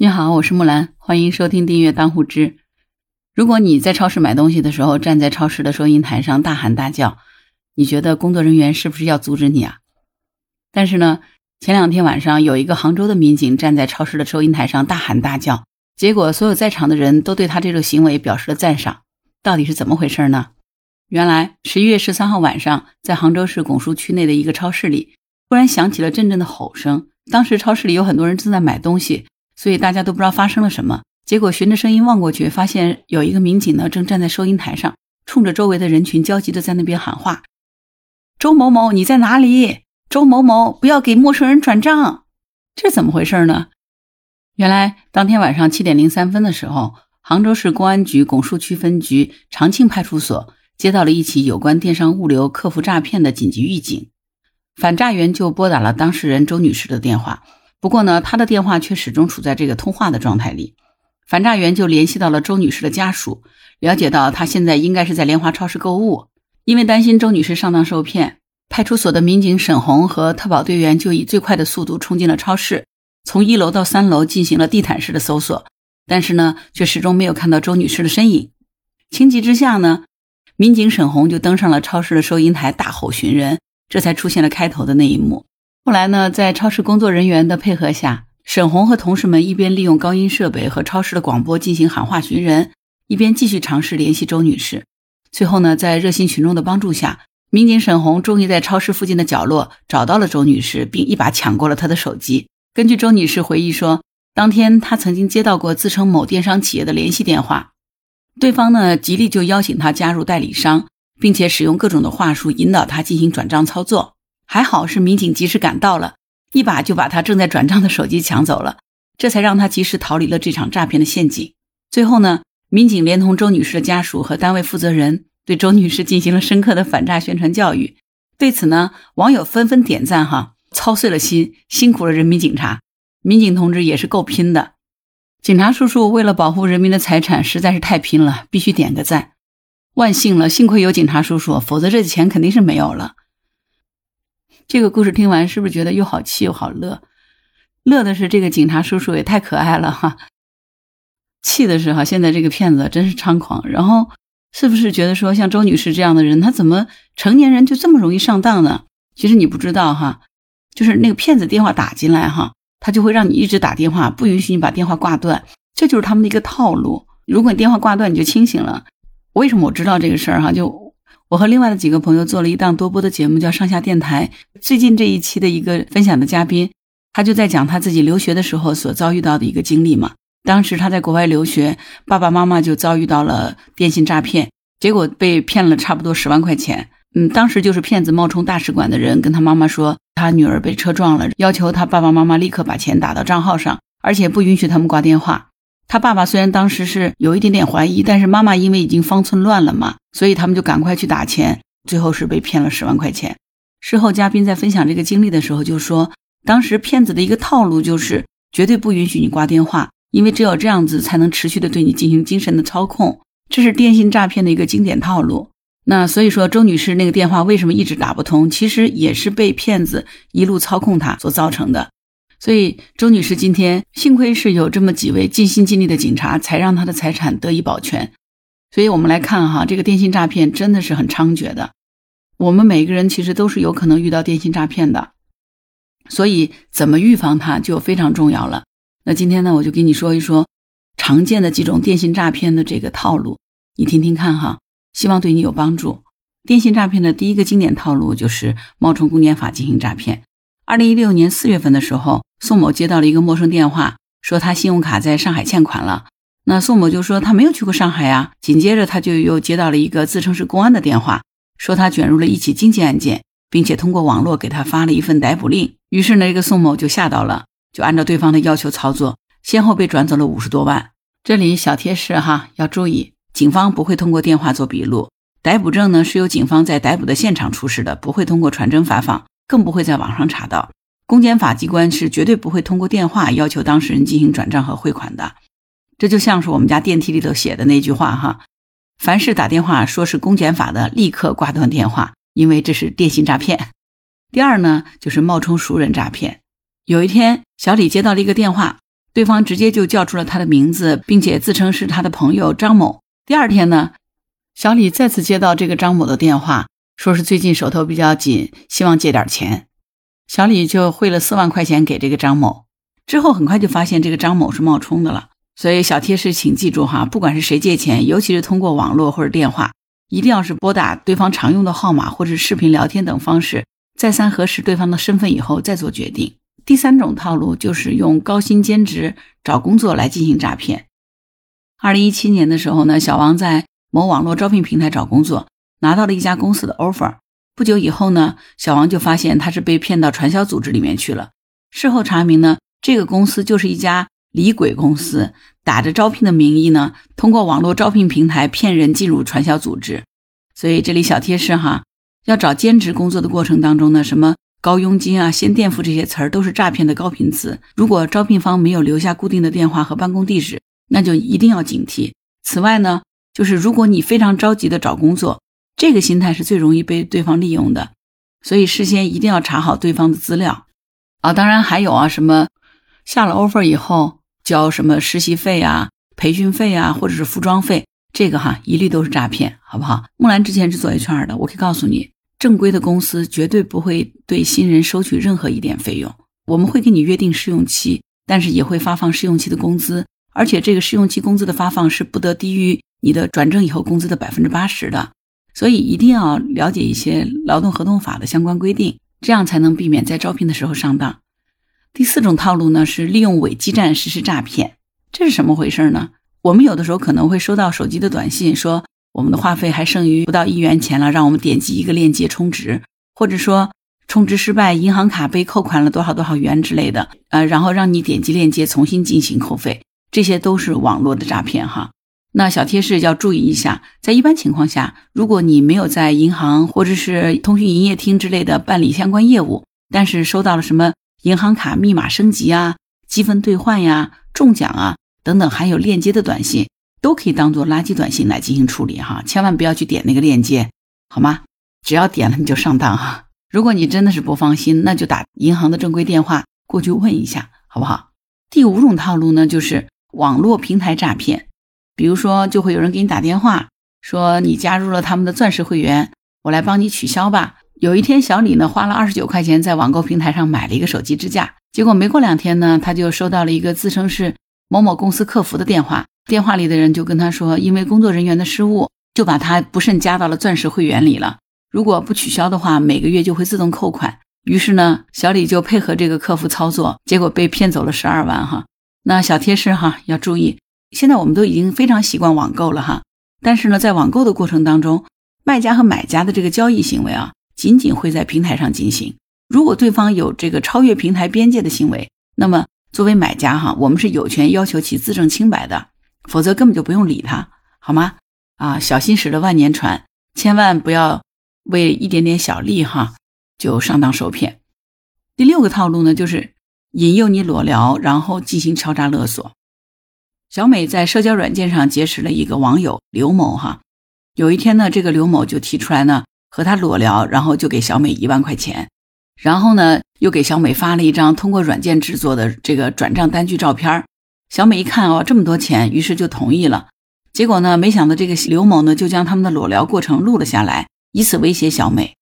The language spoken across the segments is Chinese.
你好，我是木兰，欢迎收听订阅当户知。如果你在超市买东西的时候，站在超市的收银台上大喊大叫，你觉得工作人员是不是要阻止你啊？但是呢，前两天晚上有一个杭州的民警站在超市的收银台上大喊大叫，结果所有在场的人都对他这种行为表示了赞赏。到底是怎么回事呢？原来十一月十三号晚上，在杭州市拱墅区内的一个超市里，突然响起了阵阵的吼声。当时超市里有很多人正在买东西。所以大家都不知道发生了什么，结果循着声音望过去，发现有一个民警呢，正站在收银台上，冲着周围的人群焦急的在那边喊话：“周某某，你在哪里？周某某，不要给陌生人转账。”这怎么回事呢？原来当天晚上七点零三分的时候，杭州市公安局拱墅区分局长庆派出所接到了一起有关电商物流客服诈骗的紧急预警，反诈员就拨打了当事人周女士的电话。不过呢，他的电话却始终处在这个通话的状态里。反诈员就联系到了周女士的家属，了解到她现在应该是在莲华超市购物。因为担心周女士上当受骗，派出所的民警沈红和特保队员就以最快的速度冲进了超市，从一楼到三楼进行了地毯式的搜索。但是呢，却始终没有看到周女士的身影。情急之下呢，民警沈红就登上了超市的收银台，大吼寻人，这才出现了开头的那一幕。后来呢，在超市工作人员的配合下，沈红和同事们一边利用高音设备和超市的广播进行喊话寻人，一边继续尝试联系周女士。最后呢，在热心群众的帮助下，民警沈红终于在超市附近的角落找到了周女士，并一把抢过了她的手机。根据周女士回忆说，当天她曾经接到过自称某电商企业的联系电话，对方呢极力就邀请她加入代理商，并且使用各种的话术引导她进行转账操作。还好是民警及时赶到了，一把就把他正在转账的手机抢走了，这才让他及时逃离了这场诈骗的陷阱。最后呢，民警连同周女士的家属和单位负责人，对周女士进行了深刻的反诈宣传教育。对此呢，网友纷纷点赞哈，操碎了心，辛苦了人民警察，民警同志也是够拼的。警察叔叔为了保护人民的财产，实在是太拼了，必须点个赞。万幸了，幸亏有警察叔叔，否则这钱肯定是没有了。这个故事听完，是不是觉得又好气又好乐？乐的是这个警察叔叔也太可爱了哈，气的是哈，现在这个骗子真是猖狂。然后是不是觉得说，像周女士这样的人，她怎么成年人就这么容易上当呢？其实你不知道哈，就是那个骗子电话打进来哈，他就会让你一直打电话，不允许你把电话挂断，这就是他们的一个套路。如果你电话挂断，你就清醒了。为什么我知道这个事儿哈？就。我和另外的几个朋友做了一档多播的节目，叫《上下电台》。最近这一期的一个分享的嘉宾，他就在讲他自己留学的时候所遭遇到的一个经历嘛。当时他在国外留学，爸爸妈妈就遭遇到了电信诈骗，结果被骗了差不多十万块钱。嗯，当时就是骗子冒充大使馆的人，跟他妈妈说他女儿被车撞了，要求他爸爸妈妈立刻把钱打到账号上，而且不允许他们挂电话。他爸爸虽然当时是有一点点怀疑，但是妈妈因为已经方寸乱了嘛，所以他们就赶快去打钱，最后是被骗了十万块钱。事后嘉宾在分享这个经历的时候就说，当时骗子的一个套路就是绝对不允许你挂电话，因为只有这样子才能持续的对你进行精神的操控，这是电信诈骗的一个经典套路。那所以说，周女士那个电话为什么一直打不通，其实也是被骗子一路操控她所造成的。所以，周女士今天幸亏是有这么几位尽心尽力的警察，才让她的财产得以保全。所以我们来看哈，这个电信诈骗真的是很猖獗的。我们每个人其实都是有可能遇到电信诈骗的，所以怎么预防它就非常重要了。那今天呢，我就给你说一说常见的几种电信诈骗的这个套路，你听听看哈，希望对你有帮助。电信诈骗的第一个经典套路就是冒充公检法进行诈骗。二零一六年四月份的时候。宋某接到了一个陌生电话，说他信用卡在上海欠款了。那宋某就说他没有去过上海呀。紧接着他就又接到了一个自称是公安的电话，说他卷入了一起经济案件，并且通过网络给他发了一份逮捕令。于是呢，这个宋某就吓到了，就按照对方的要求操作，先后被转走了五十多万。这里小贴士哈，要注意，警方不会通过电话做笔录，逮捕证呢是由警方在逮捕的现场出示的，不会通过传真发放，更不会在网上查到。公检法机关是绝对不会通过电话要求当事人进行转账和汇款的，这就像是我们家电梯里头写的那句话哈：凡是打电话说是公检法的，立刻挂断电话，因为这是电信诈骗。第二呢，就是冒充熟人诈骗。有一天，小李接到了一个电话，对方直接就叫出了他的名字，并且自称是他的朋友张某。第二天呢，小李再次接到这个张某的电话，说是最近手头比较紧，希望借点钱。小李就汇了四万块钱给这个张某。之后很快就发现这个张某是冒充的了。所以小贴士，请记住哈，不管是谁借钱，尤其是通过网络或者电话，一定要是拨打对方常用的号码或者视频聊天等方式，再三核实对方的身份以后再做决定。第三种套路就是用高薪兼职找工作来进行诈骗。二零一七年的时候呢，小王在某网络招聘平台找工作，拿到了一家公司的 offer。不久以后呢，小王就发现他是被骗到传销组织里面去了。事后查明呢，这个公司就是一家李鬼公司，打着招聘的名义呢，通过网络招聘平台骗人进入传销组织。所以这里小贴士哈，要找兼职工作的过程当中呢，什么？高佣金啊，先垫付这些词儿都是诈骗的高频词。如果招聘方没有留下固定的电话和办公地址，那就一定要警惕。此外呢，就是如果你非常着急的找工作，这个心态是最容易被对方利用的。所以事先一定要查好对方的资料啊。当然还有啊，什么下了 offer 以后交什么实习费啊、培训费啊，或者是服装费，这个哈一律都是诈骗，好不好？木兰之前是做 HR 的，我可以告诉你。正规的公司绝对不会对新人收取任何一点费用，我们会给你约定试用期，但是也会发放试用期的工资，而且这个试用期工资的发放是不得低于你的转正以后工资的百分之八十的，所以一定要了解一些劳动合同法的相关规定，这样才能避免在招聘的时候上当。第四种套路呢是利用伪基站实施诈骗，这是什么回事呢？我们有的时候可能会收到手机的短信说。我们的话费还剩余不到一元钱了，让我们点击一个链接充值，或者说充值失败，银行卡被扣款了多少多少元之类的，呃，然后让你点击链接重新进行扣费，这些都是网络的诈骗哈。那小贴士要注意一下，在一般情况下，如果你没有在银行或者是通讯营业厅之类的办理相关业务，但是收到了什么银行卡密码升级啊、积分兑换呀、中奖啊等等含有链接的短信。都可以当做垃圾短信来进行处理哈，千万不要去点那个链接，好吗？只要点了你就上当哈。如果你真的是不放心，那就打银行的正规电话过去问一下，好不好？第五种套路呢，就是网络平台诈骗，比如说就会有人给你打电话，说你加入了他们的钻石会员，我来帮你取消吧。有一天，小李呢花了二十九块钱在网购平台上买了一个手机支架，结果没过两天呢，他就收到了一个自称是某某公司客服的电话。电话里的人就跟他说，因为工作人员的失误，就把他不慎加到了钻石会员里了。如果不取消的话，每个月就会自动扣款。于是呢，小李就配合这个客服操作，结果被骗走了十二万哈。那小贴士哈，要注意，现在我们都已经非常习惯网购了哈。但是呢，在网购的过程当中，卖家和买家的这个交易行为啊，仅仅会在平台上进行。如果对方有这个超越平台边界的行为，那么作为买家哈，我们是有权要求其自证清白的。否则根本就不用理他，好吗？啊，小心驶得万年船，千万不要为一点点小利哈就上当受骗。第六个套路呢，就是引诱你裸聊，然后进行敲诈勒索。小美在社交软件上结识了一个网友刘某哈，有一天呢，这个刘某就提出来呢和他裸聊，然后就给小美一万块钱，然后呢又给小美发了一张通过软件制作的这个转账单据照片小美一看哦，这么多钱，于是就同意了。结果呢，没想到这个刘某呢，就将他们的裸聊过程录了下来，以此威胁小美。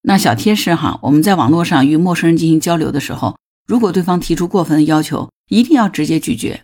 那小贴士哈，我们在网络上与陌生人进行交流的时候，如果对方提出过分的要求，一定要直接拒绝。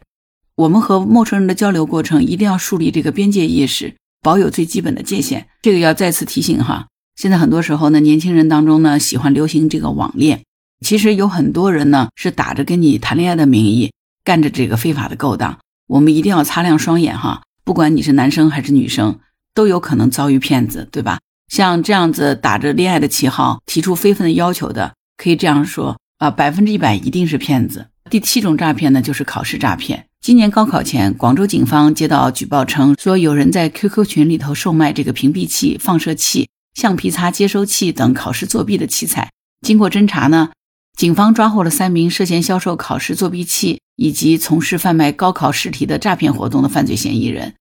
我们和陌生人的交流过程，一定要树立这个边界意识，保有最基本的界限。这个要再次提醒哈。现在很多时候呢，年轻人当中呢，喜欢流行这个网恋，其实有很多人呢，是打着跟你谈恋爱的名义。干着这个非法的勾当，我们一定要擦亮双眼哈！不管你是男生还是女生，都有可能遭遇骗子，对吧？像这样子打着恋爱的旗号提出非分的要求的，可以这样说啊，百分之一百一定是骗子。第七种诈骗呢，就是考试诈骗。今年高考前，广州警方接到举报称，说有人在 QQ 群里头售卖这个屏蔽器、放射器、橡皮擦接收器等考试作弊的器材。经过侦查呢。警方抓获了三名涉嫌销售考试作弊器以及从事贩卖高考试题的诈骗活动的犯罪嫌疑人。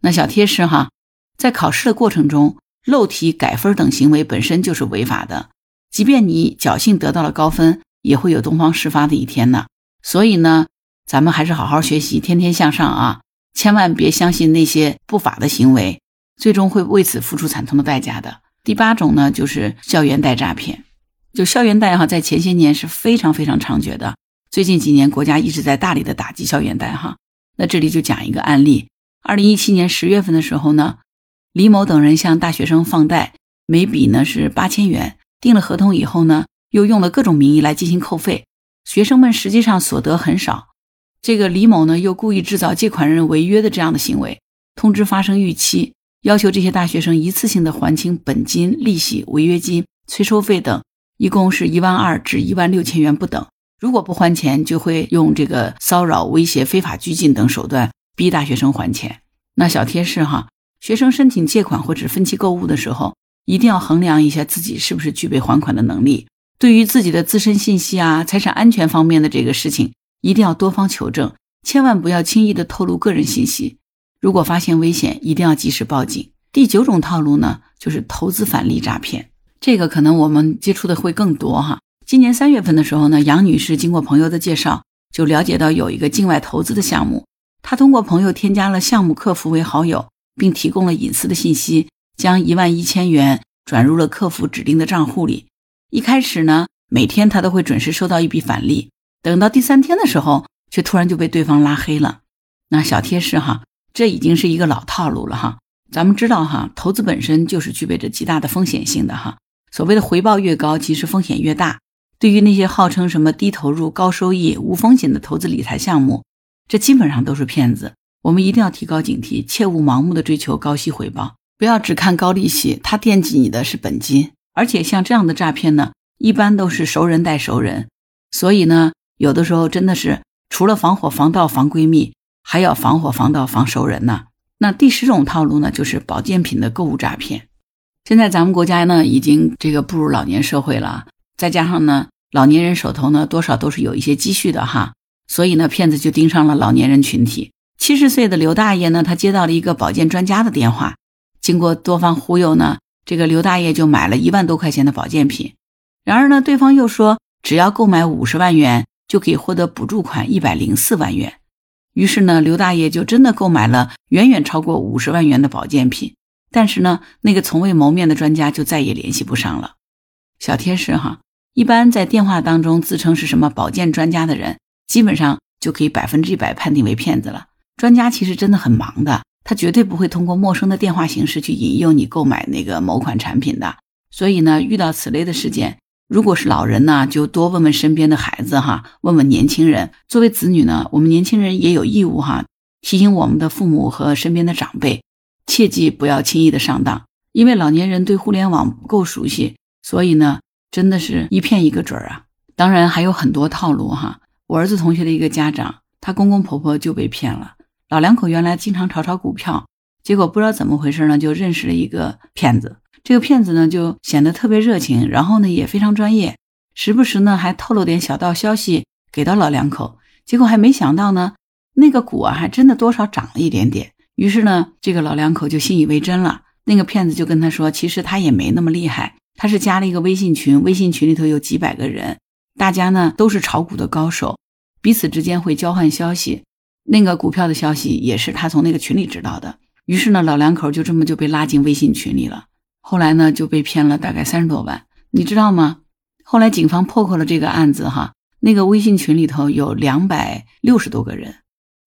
那小贴士哈，在考试的过程中漏题、改分等行为本身就是违法的，即便你侥幸得到了高分，也会有东窗事发的一天呢。所以呢，咱们还是好好学习，天天向上啊！千万别相信那些不法的行为，最终会为此付出惨痛的代价的。第八种呢，就是校园贷诈骗。就校园贷哈，在前些年是非常非常猖獗的。最近几年，国家一直在大力的打击校园贷哈。那这里就讲一个案例：二零一七年十月份的时候呢，李某等人向大学生放贷，每笔呢是八千元。订了合同以后呢，又用了各种名义来进行扣费，学生们实际上所得很少。这个李某呢，又故意制造借款人违约的这样的行为，通知发生逾期，要求这些大学生一次性的还清本金、利息、违约金、催收费等，一共是一万二至一万六千元不等。如果不还钱，就会用这个骚扰、威胁、非法拘禁等手段逼大学生还钱。那小贴士哈，学生申请借款或者分期购物的时候，一定要衡量一下自己是不是具备还款的能力。对于自己的自身信息啊、财产安全方面的这个事情，一定要多方求证，千万不要轻易的透露个人信息。如果发现危险，一定要及时报警。第九种套路呢，就是投资返利诈骗，这个可能我们接触的会更多哈。今年三月份的时候呢，杨女士经过朋友的介绍，就了解到有一个境外投资的项目。她通过朋友添加了项目客服为好友，并提供了隐私的信息，将一万一千元转入了客服指定的账户里。一开始呢，每天他都会准时收到一笔返利，等到第三天的时候，却突然就被对方拉黑了。那小贴士哈，这已经是一个老套路了哈。咱们知道哈，投资本身就是具备着极大的风险性的哈。所谓的回报越高，其实风险越大。对于那些号称什么低投入、高收益、无风险的投资理财项目，这基本上都是骗子。我们一定要提高警惕，切勿盲目的追求高息回报，不要只看高利息，他惦记你的是本金。而且像这样的诈骗呢，一般都是熟人带熟人，所以呢，有的时候真的是除了防火防盗防闺蜜，还要防火防盗防熟人呢。那第十种套路呢，就是保健品的购物诈骗。现在咱们国家呢，已经这个步入老年社会了，再加上呢。老年人手头呢，多少都是有一些积蓄的哈，所以呢，骗子就盯上了老年人群体。七十岁的刘大爷呢，他接到了一个保健专家的电话，经过多方忽悠呢，这个刘大爷就买了一万多块钱的保健品。然而呢，对方又说，只要购买五十万元，就可以获得补助款一百零四万元。于是呢，刘大爷就真的购买了远远超过五十万元的保健品。但是呢，那个从未谋面的专家就再也联系不上了。小贴士哈。一般在电话当中自称是什么保健专家的人，基本上就可以百分之一百判定为骗子了。专家其实真的很忙的，他绝对不会通过陌生的电话形式去引诱你购买那个某款产品的。所以呢，遇到此类的事件，如果是老人呢，就多问问身边的孩子哈，问问年轻人。作为子女呢，我们年轻人也有义务哈，提醒我们的父母和身边的长辈，切记不要轻易的上当，因为老年人对互联网不够熟悉，所以呢。真的是一骗一个准儿啊！当然还有很多套路哈。我儿子同学的一个家长，他公公婆婆就被骗了。老两口原来经常炒炒股票，结果不知道怎么回事呢，就认识了一个骗子。这个骗子呢就显得特别热情，然后呢也非常专业，时不时呢还透露点小道消息给到老两口。结果还没想到呢，那个股啊还真的多少涨了一点点。于是呢，这个老两口就信以为真了。那个骗子就跟他说，其实他也没那么厉害。他是加了一个微信群，微信群里头有几百个人，大家呢都是炒股的高手，彼此之间会交换消息。那个股票的消息也是他从那个群里知道的。于是呢，老两口就这么就被拉进微信群里了。后来呢，就被骗了大概三十多万，你知道吗？后来警方破获了这个案子，哈，那个微信群里头有两百六十多个人，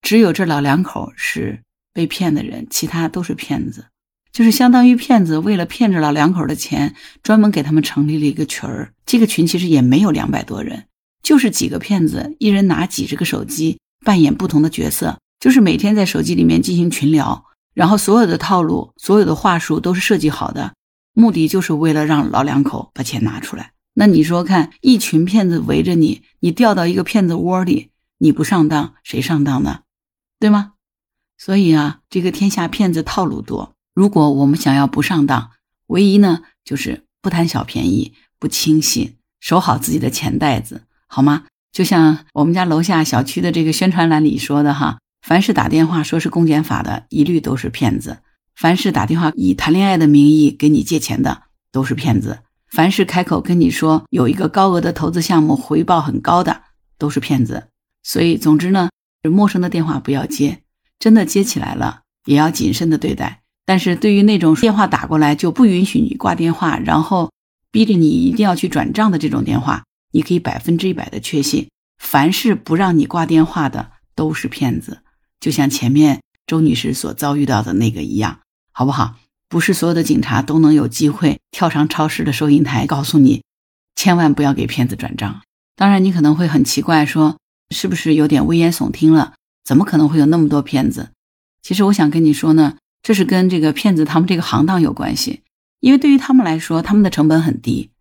只有这老两口是被骗的人，其他都是骗子。就是相当于骗子为了骗着老两口的钱，专门给他们成立了一个群儿。这个群其实也没有两百多人，就是几个骗子，一人拿几十个手机，扮演不同的角色，就是每天在手机里面进行群聊，然后所有的套路、所有的话术都是设计好的，目的就是为了让老两口把钱拿出来。那你说看，一群骗子围着你，你掉到一个骗子窝里，你不上当谁上当呢？对吗？所以啊，这个天下骗子套路多。如果我们想要不上当，唯一呢就是不贪小便宜，不轻信，守好自己的钱袋子，好吗？就像我们家楼下小区的这个宣传栏里说的哈，凡是打电话说是公检法的，一律都是骗子；凡是打电话以谈恋爱的名义给你借钱的，都是骗子；凡是开口跟你说有一个高额的投资项目回报很高的，都是骗子。所以，总之呢，陌生的电话不要接，真的接起来了也要谨慎的对待。但是对于那种电话打过来就不允许你挂电话，然后逼着你一定要去转账的这种电话，你可以百分之一百的确信，凡是不让你挂电话的都是骗子。就像前面周女士所遭遇到的那个一样，好不好？不是所有的警察都能有机会跳上超市的收银台，告诉你千万不要给骗子转账。当然，你可能会很奇怪，说是不是有点危言耸听了？怎么可能会有那么多骗子？其实我想跟你说呢。这是跟这个骗子他们这个行当有关系，因为对于他们来说，他们的成本很低。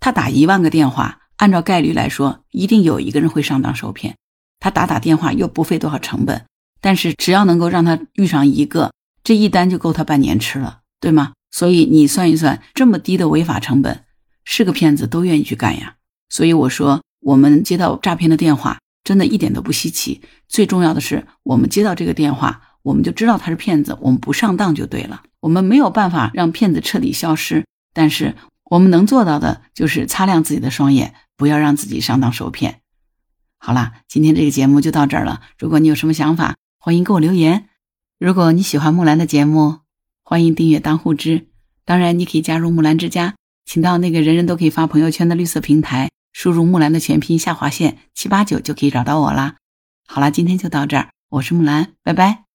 他打一万个电话，按照概率来说，一定有一个人会上当受骗。他打打电话又不费多少成本，但是只要能够让他遇上一个，这一单就够他半年吃了，对吗？所以你算一算，这么低的违法成本，是个骗子都愿意去干呀。所以我说，我们接到诈骗的电话，真的一点都不稀奇。最重要的是，我们接到这个电话。我们就知道他是骗子，我们不上当就对了。我们没有办法让骗子彻底消失，但是我们能做到的就是擦亮自己的双眼，不要让自己上当受骗。好啦，今天这个节目就到这儿了。如果你有什么想法，欢迎给我留言。如果你喜欢木兰的节目，欢迎订阅当户知。当然，你可以加入木兰之家，请到那个人人都可以发朋友圈的绿色平台，输入木兰的全拼下划线七八九就可以找到我啦。好啦，今天就到这儿，我是木兰，拜拜。